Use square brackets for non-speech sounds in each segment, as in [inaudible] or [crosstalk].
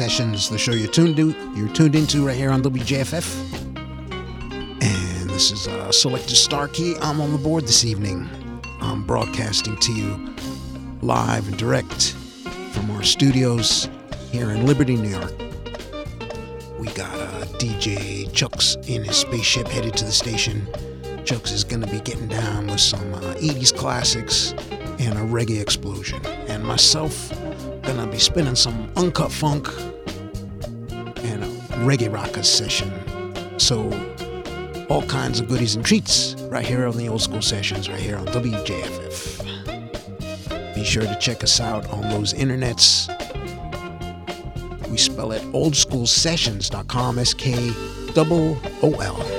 Sessions, the show you're tuned to, you're tuned into right here on WJFF. And this is uh, Selector Starkey. I'm on the board this evening. I'm broadcasting to you live and direct from our studios here in Liberty, New York. We got uh, DJ Chucks in his spaceship headed to the station. Chucks is going to be getting down with some uh, 80s classics and a reggae explosion. And myself, gonna be spinning some uncut funk reggae rockers session. So all kinds of goodies and treats right here on the old school sessions, right here on WJFF. Be sure to check us out on those internets. We spell it oldskoolsessions.com, S K O O L.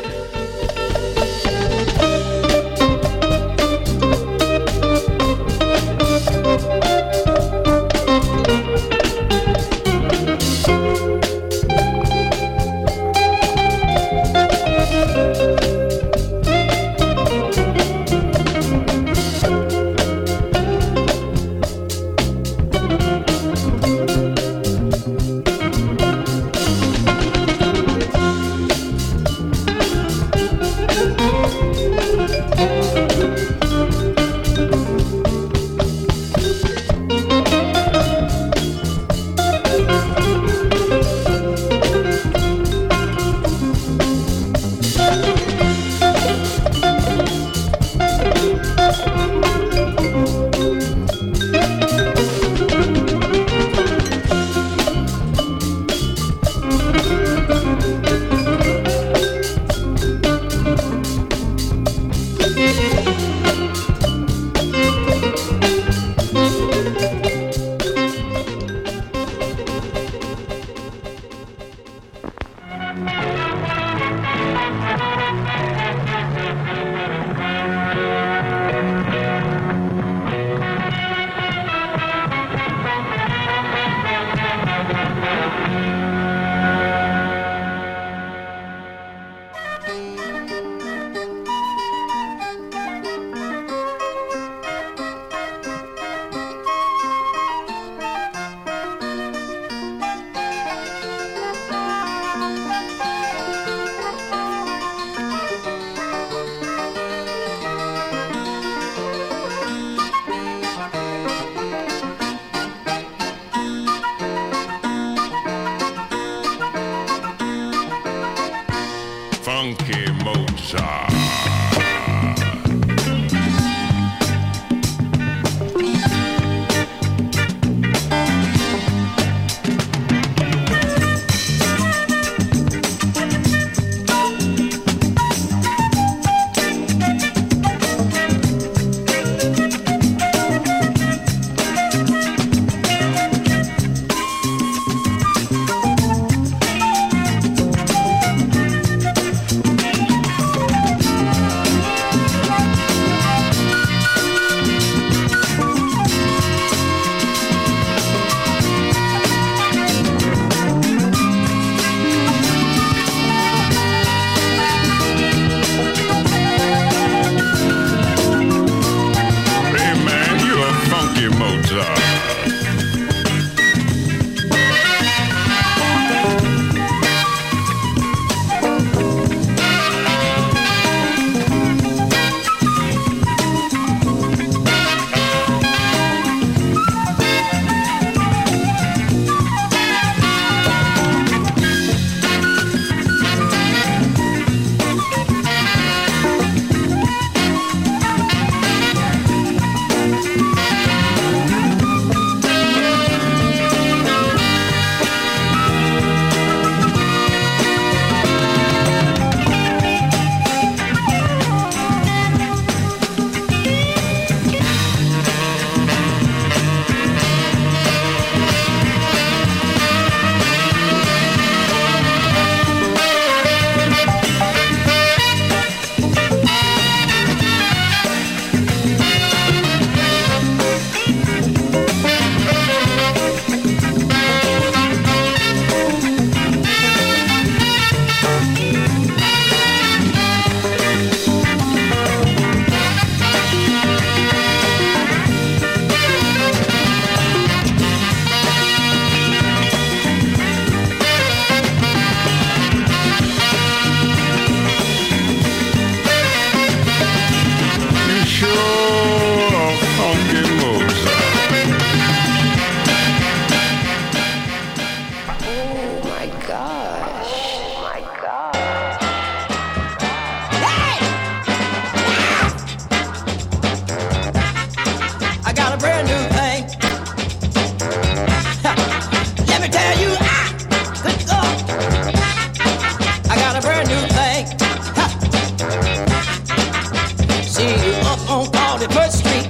31st Street.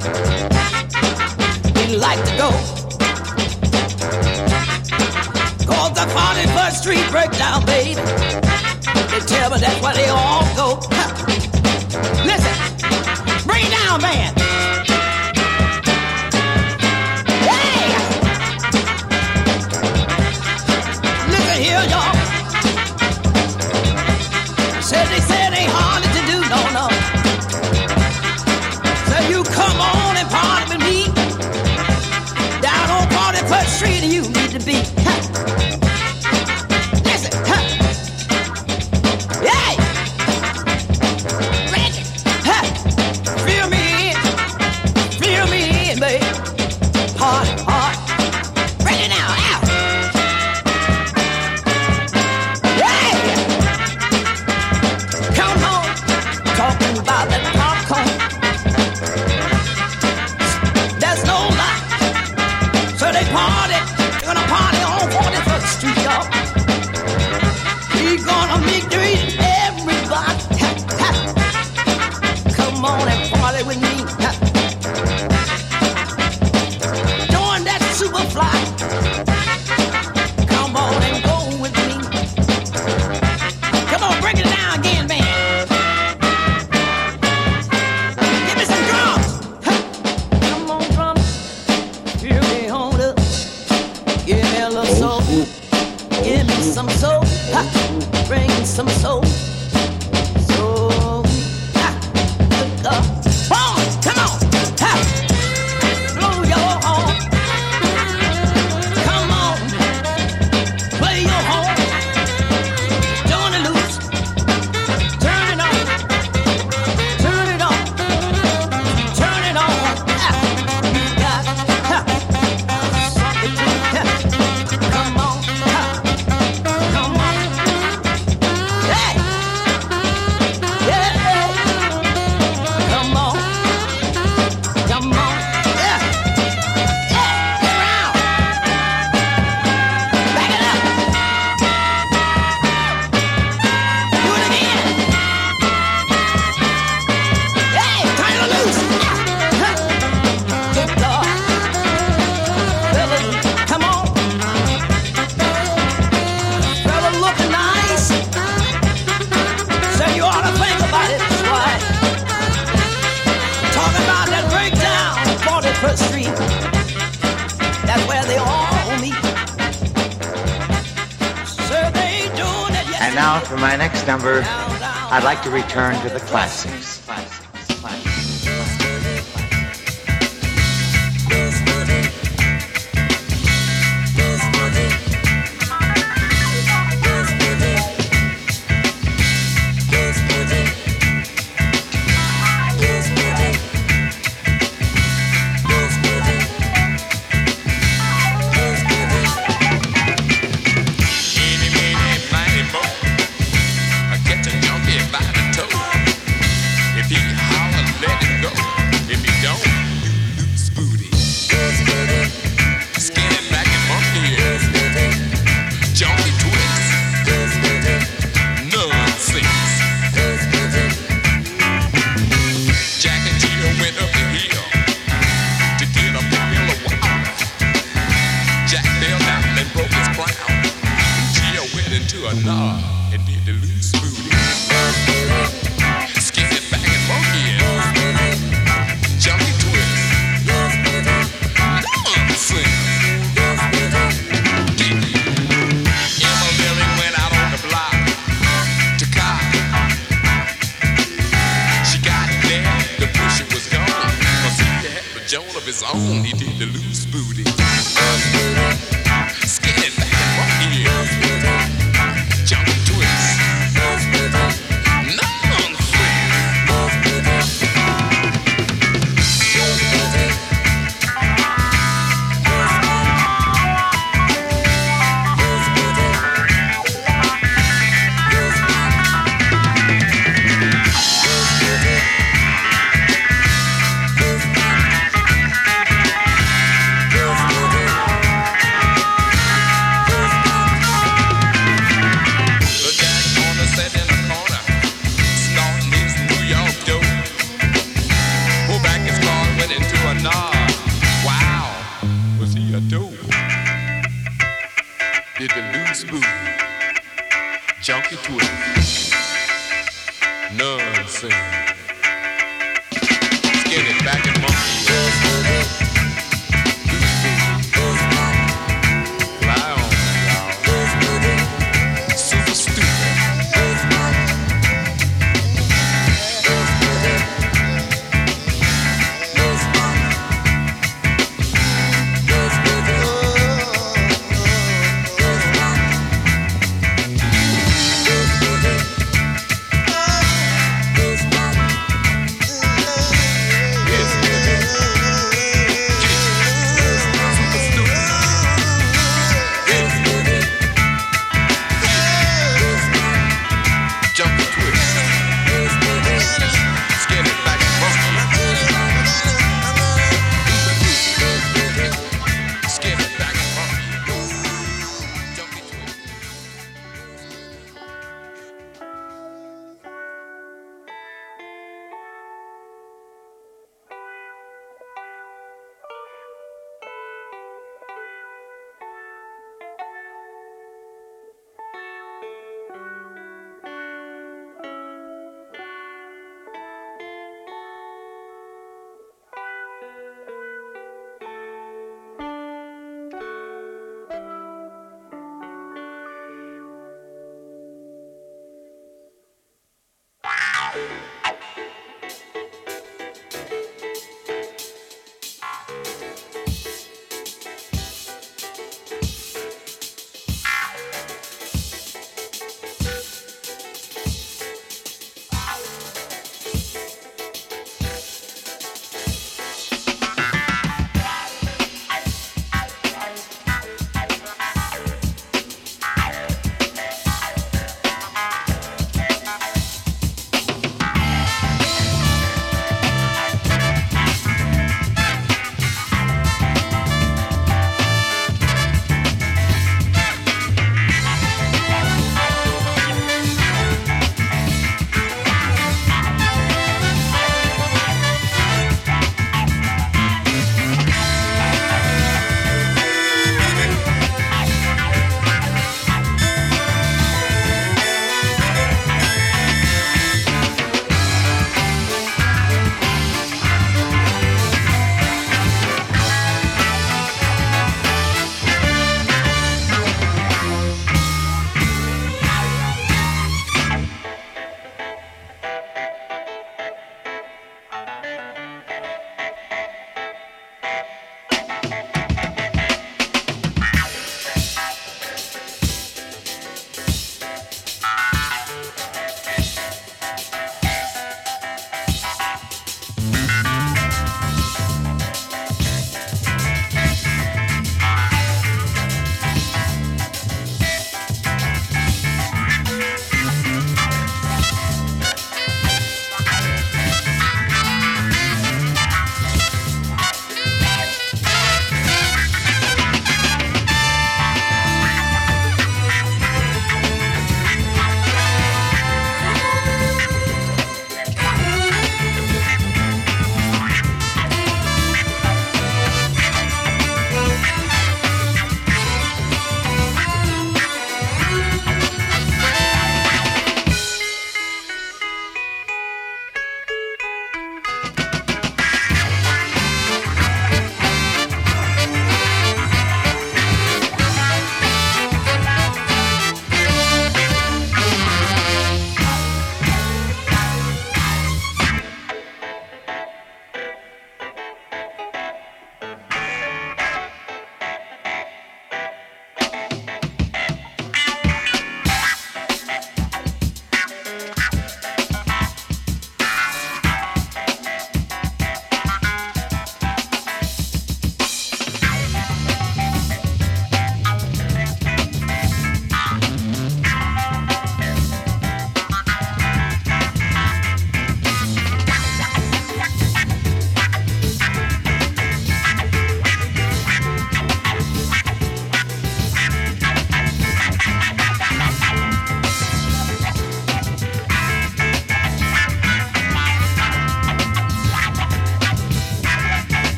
We like to go. Called the 41st Street breakdown, baby. They tell me that's why they all go. [laughs] Listen, bring it down, man.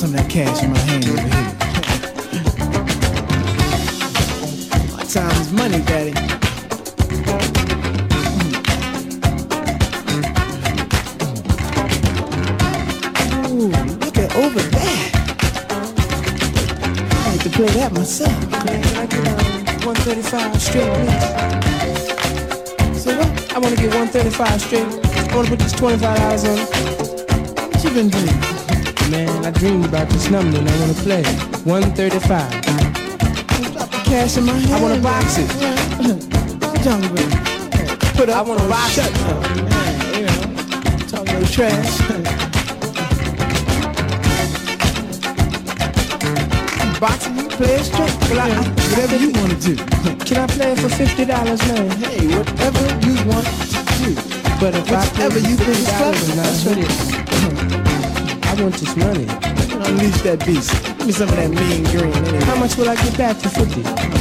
Some of that cash in my hand over here. my time is money, daddy. Ooh, look at over there. I like to play that myself. Man, can I get um, 135 straight, please? So what? I want to get 135 straight. I want to put this $25 on. What you been doing? Man, I dreamed about this number and I want to play 135. Drop the cash in my hand. I wanna box it. Jungle. Put up I wanna box it. you know, talking no trash. Boxing, you play it straight. Well, I- whatever you want to do. Can I play it for $50, man? Hey, whatever you want to do. But if I play you think is $50 clever, that's what it, I want this money. Unleash that beast. Give me some of that mean green. Anyway. How much will I get back for 50?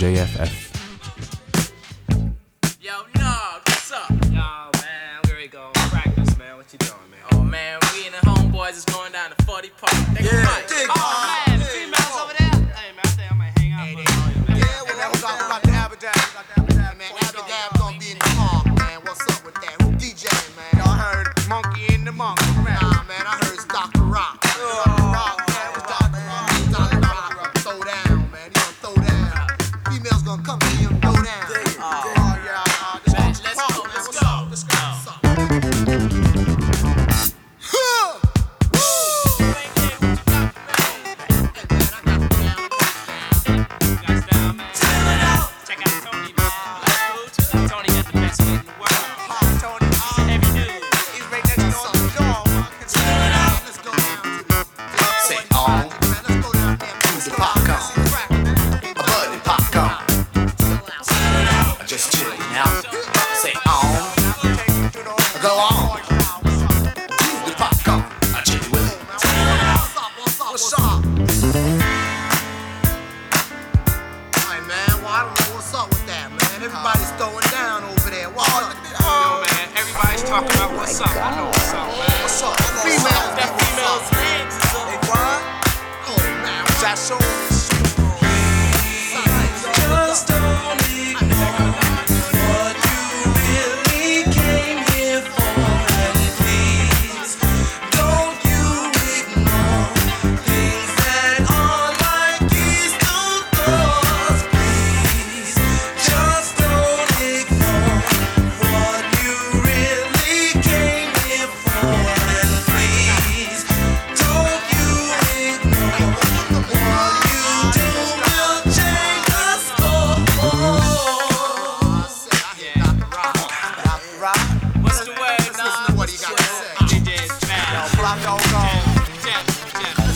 Here mad. Black dog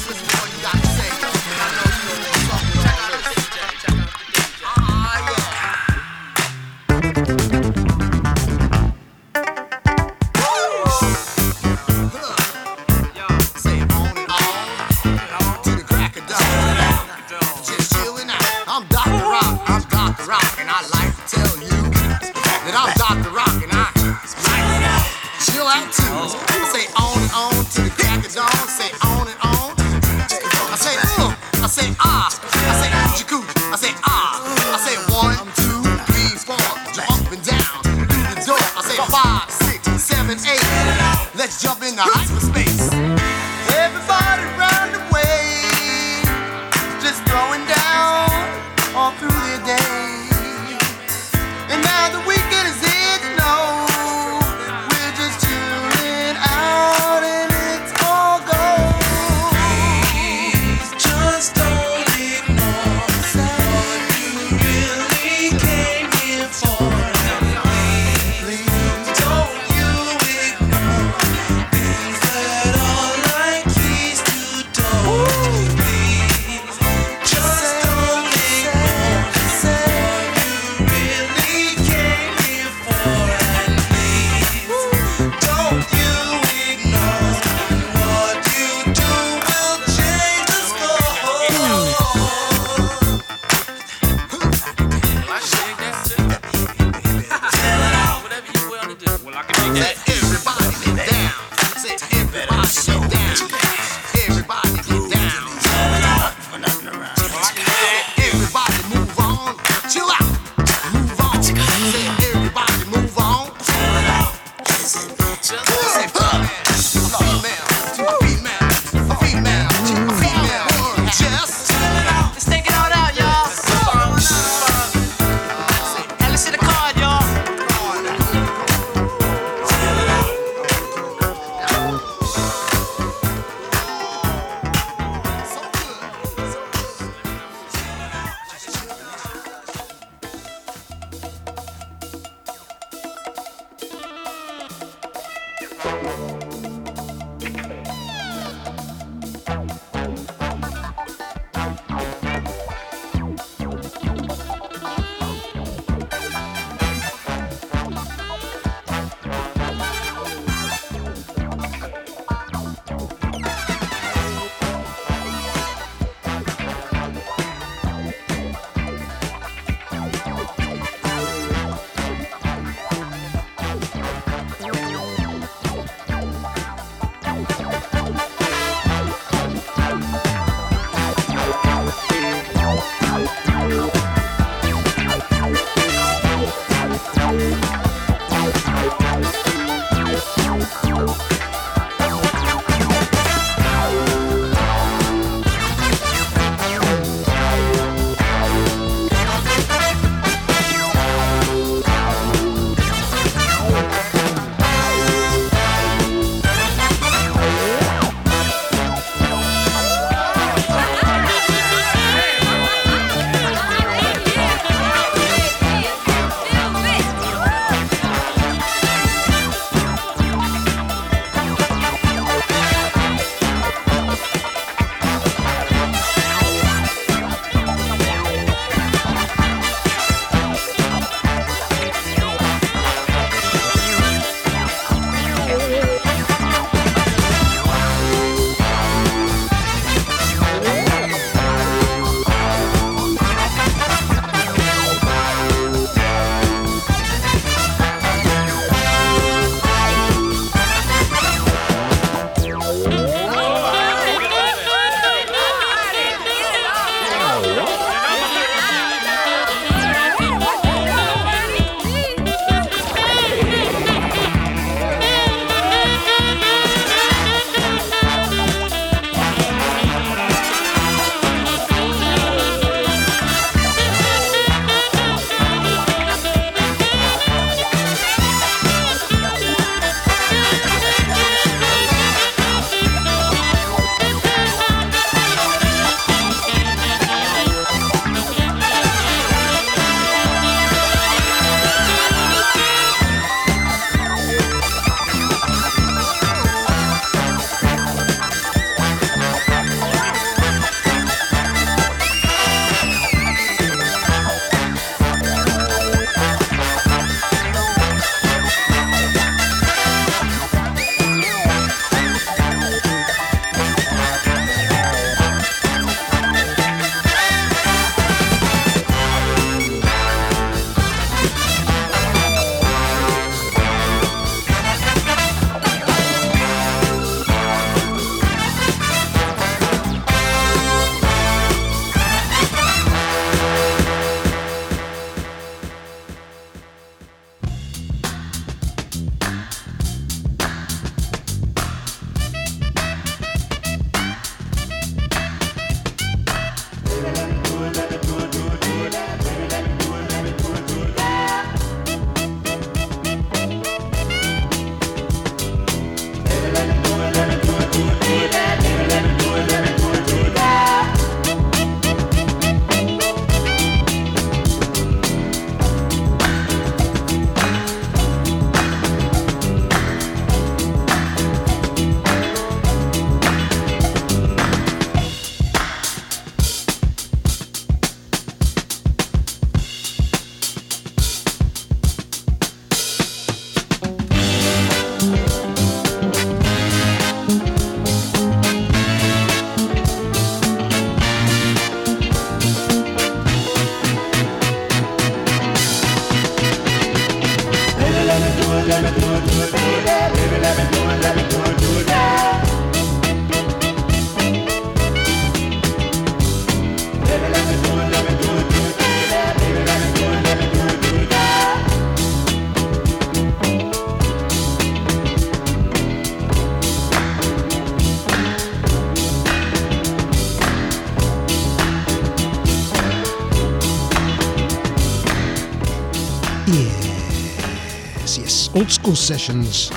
Old School Sessions.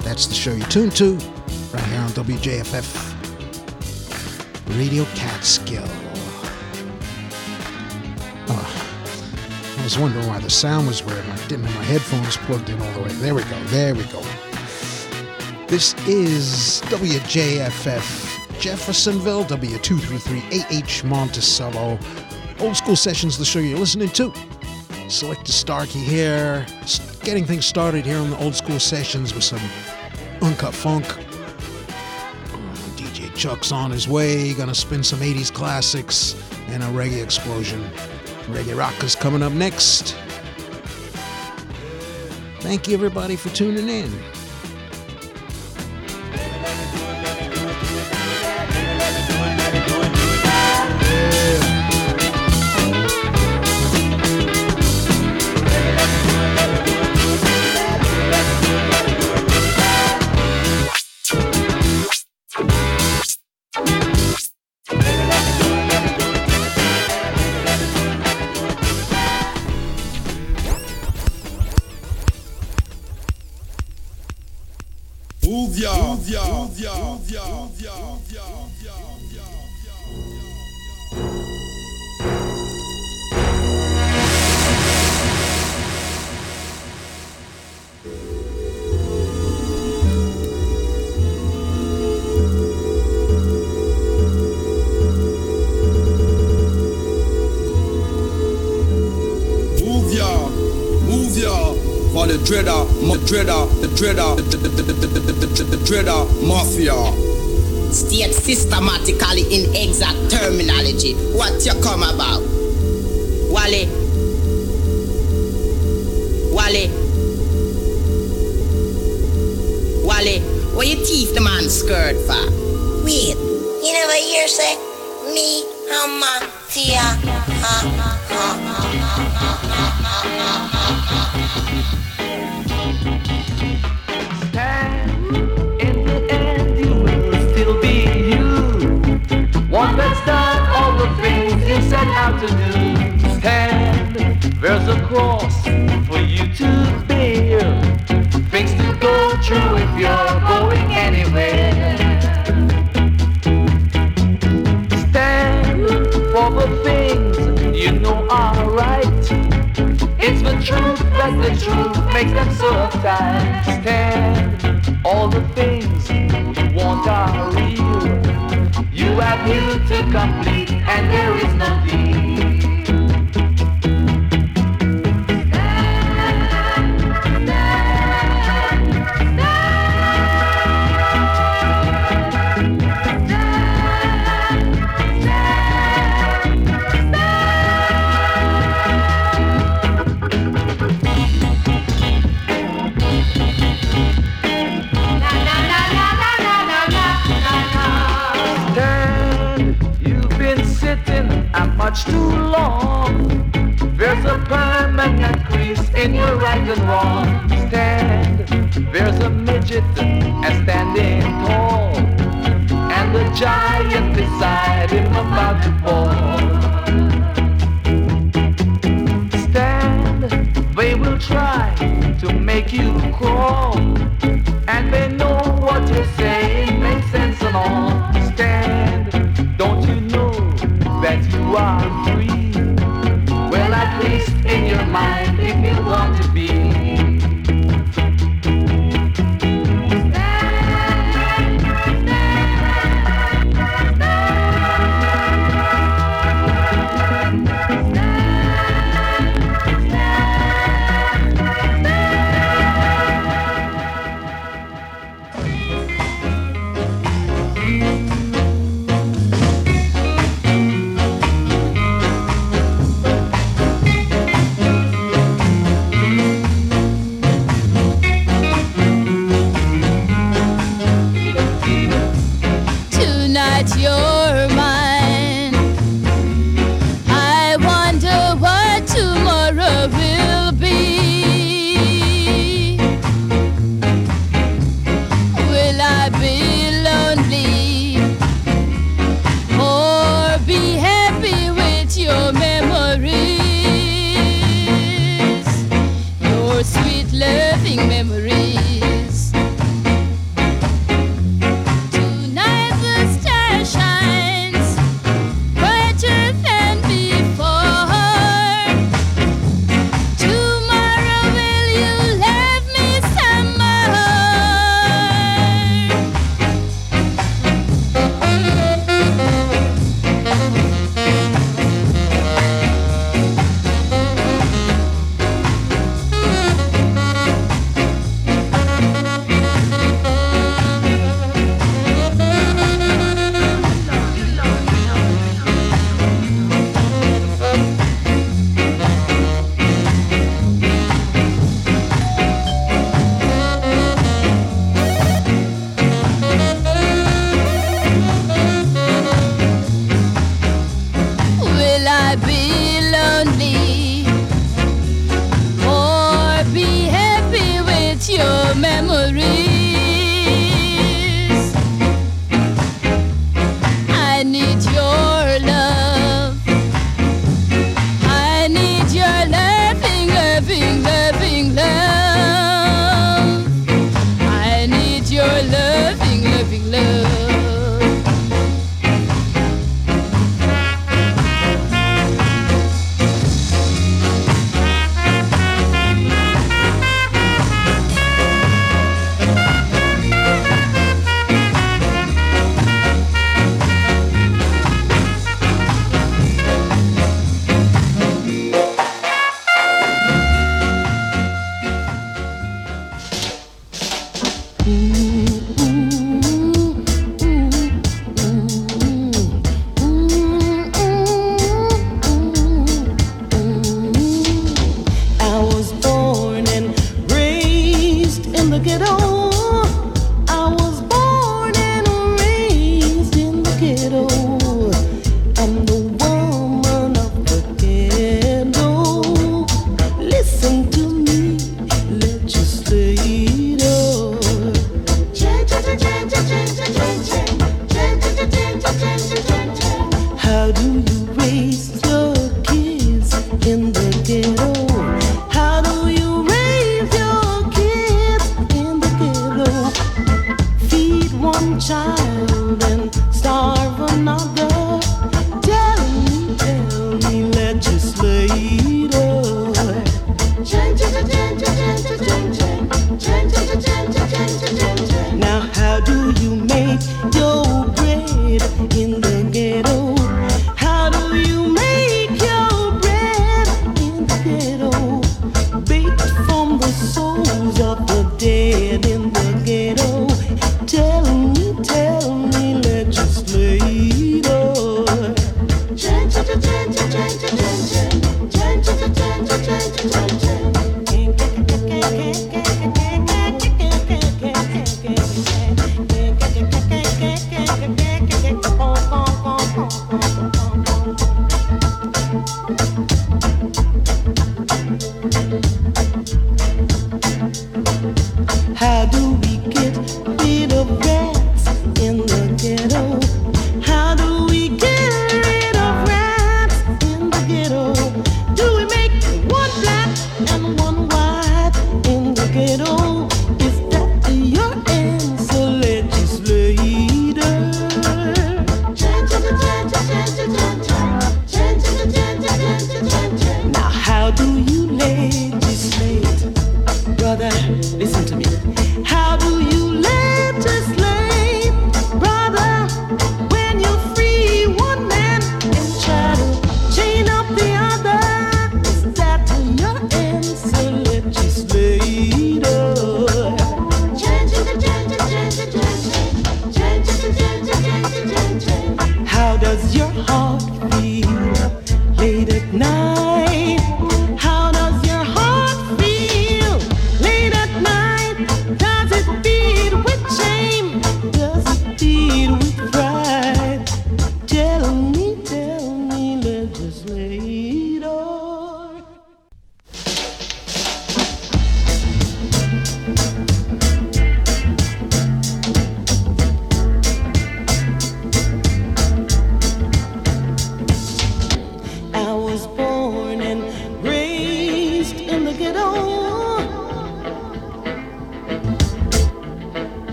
That's the show you tune to right here on WJFF Radio Catskill. Oh, I was wondering why the sound was weird. I didn't have my headphones plugged in all the way. There we go. There we go. This is WJFF Jeffersonville, W233AH Monticello. Old School Sessions, the show you're listening to. Selector Starkey here, getting things started here on the old school sessions with some uncut funk. DJ Chuck's on his way, gonna spin some 80s classics and a reggae explosion. Reggae rock is coming up next. Thank you everybody for tuning in. Dreader, the dreader, the dreader, the, the, the, the, the, the, the, the dreader mafia. State systematically in exact terminology. What you come about? Wally. Wally. Wally, what you teeth the man skirt for? Wait, you never hear say me and my tia to do. Stand, there's a cross for you to bear. Things to go through if you're going anywhere. Stand for the things you know are right. It's the truth that the truth makes them so uptight. Stand, all the things you want are real. Have you to complete, and there is no deal. Wrong. Stand, there's a midget and standing tall, and the giant beside him about to fall. Stand, they will try to make you crawl, and they know what you're saying makes sense and all. Stand, don't you know that you are free? Well, at least in your mind, if you want to be.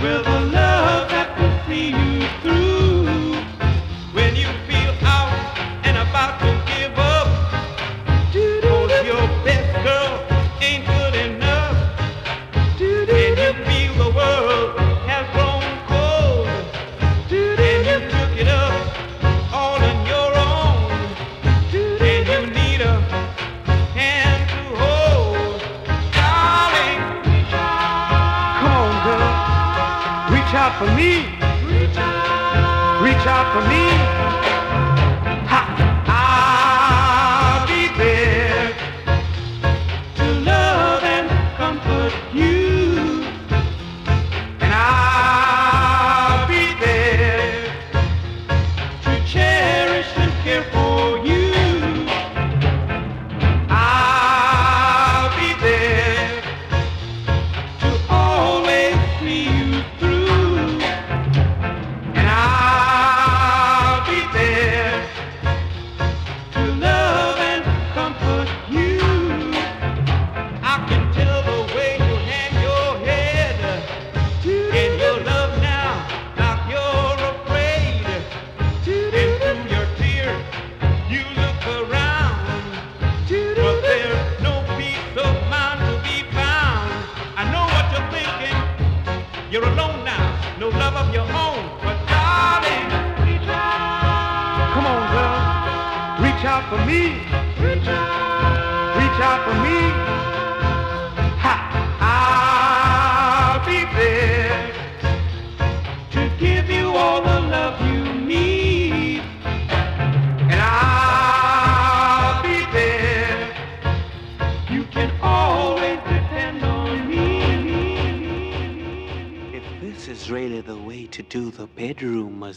With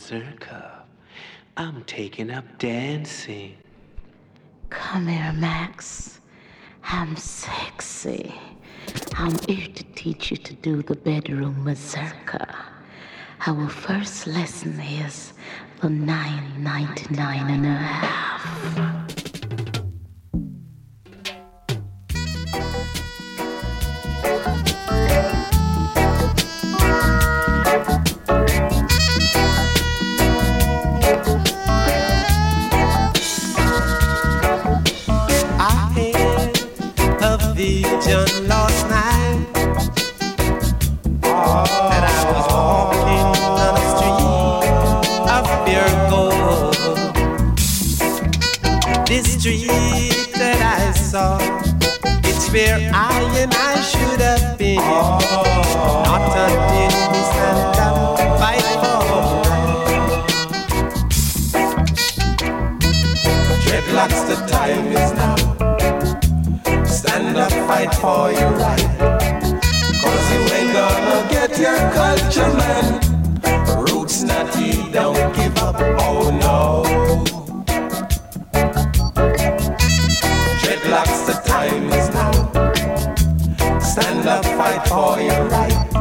Berserker. I'm taking up dancing. Come here, Max. I'm sexy. I'm here to teach you to do the bedroom mazurka. Our first lesson is the 999 and a half. fight for your right.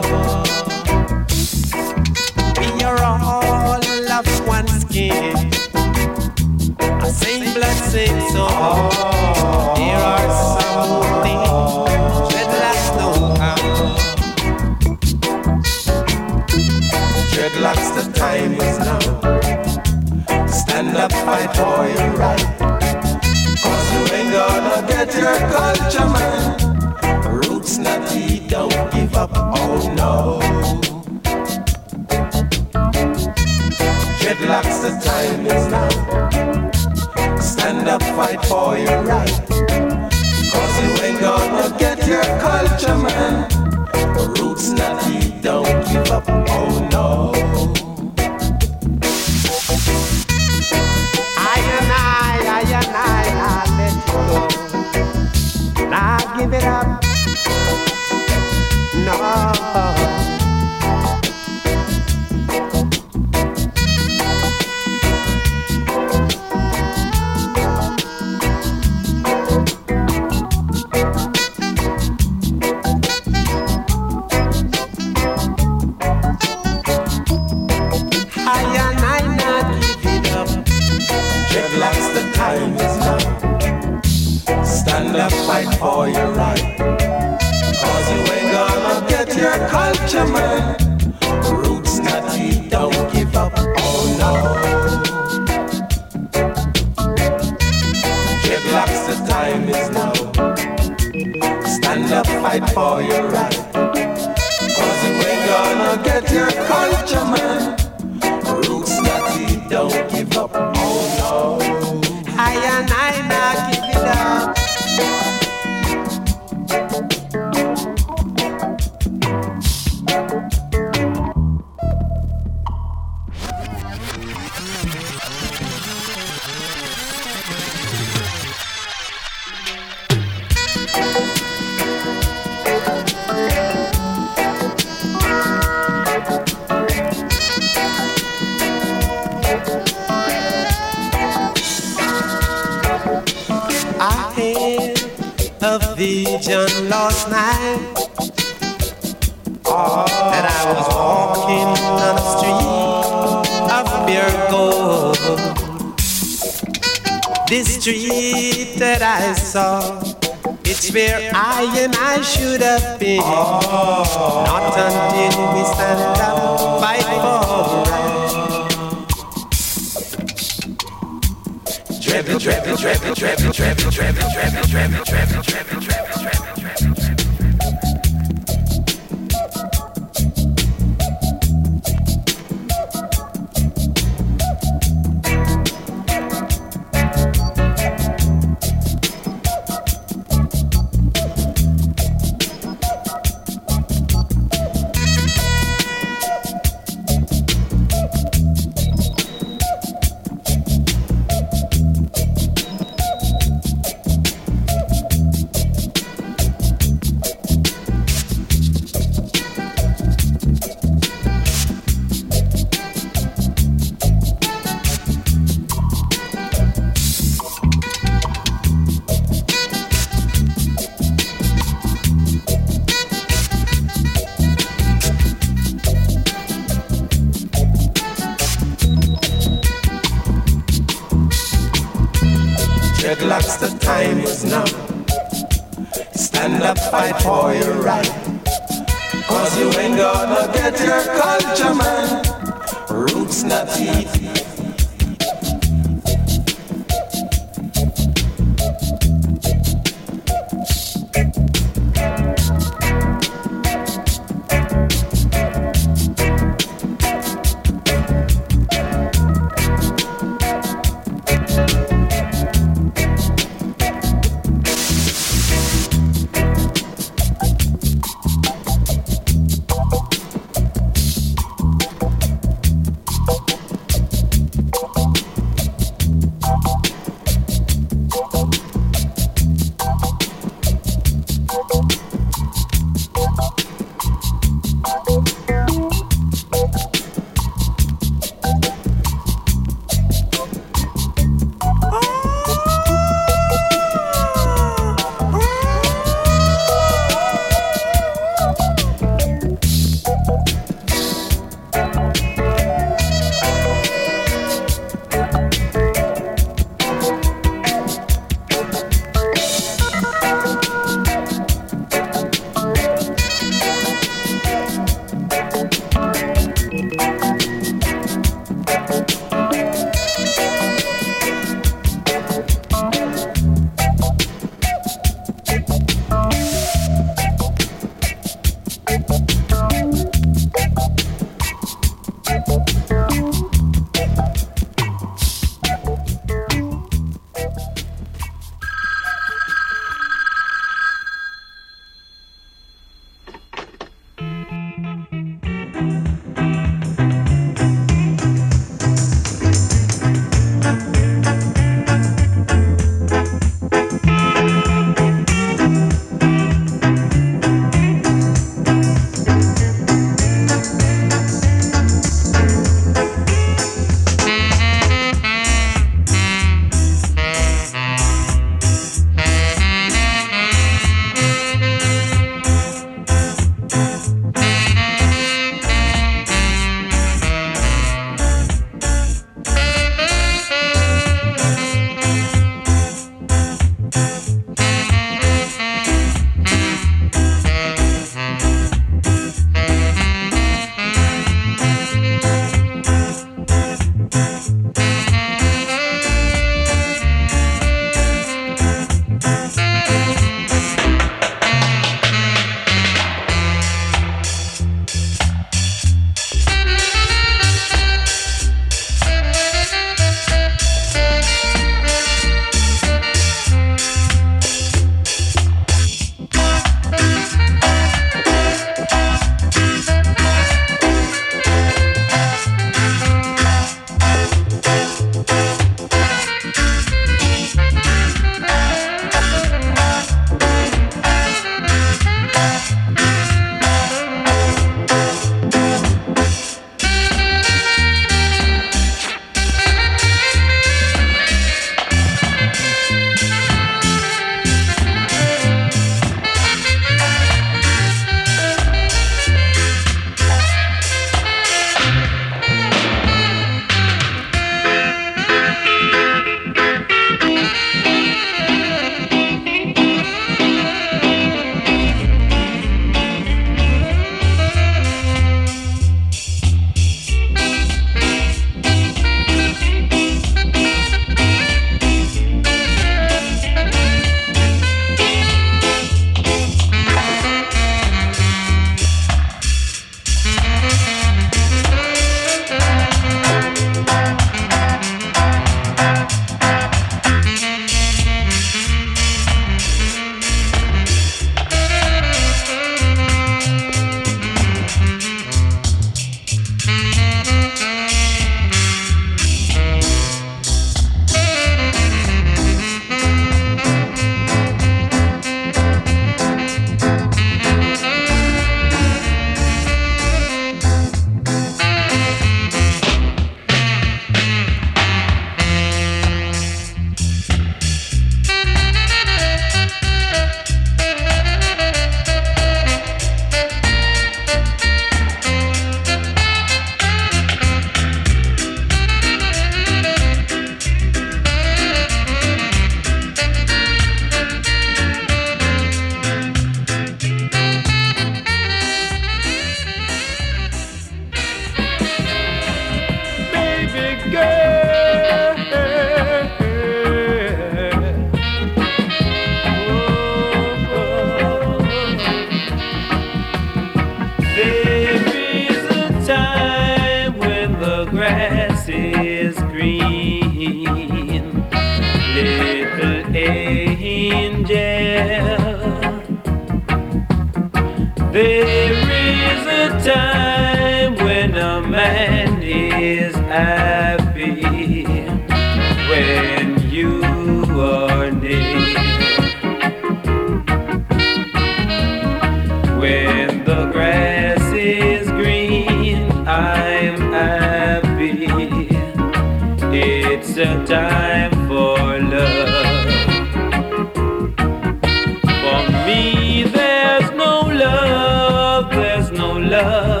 Love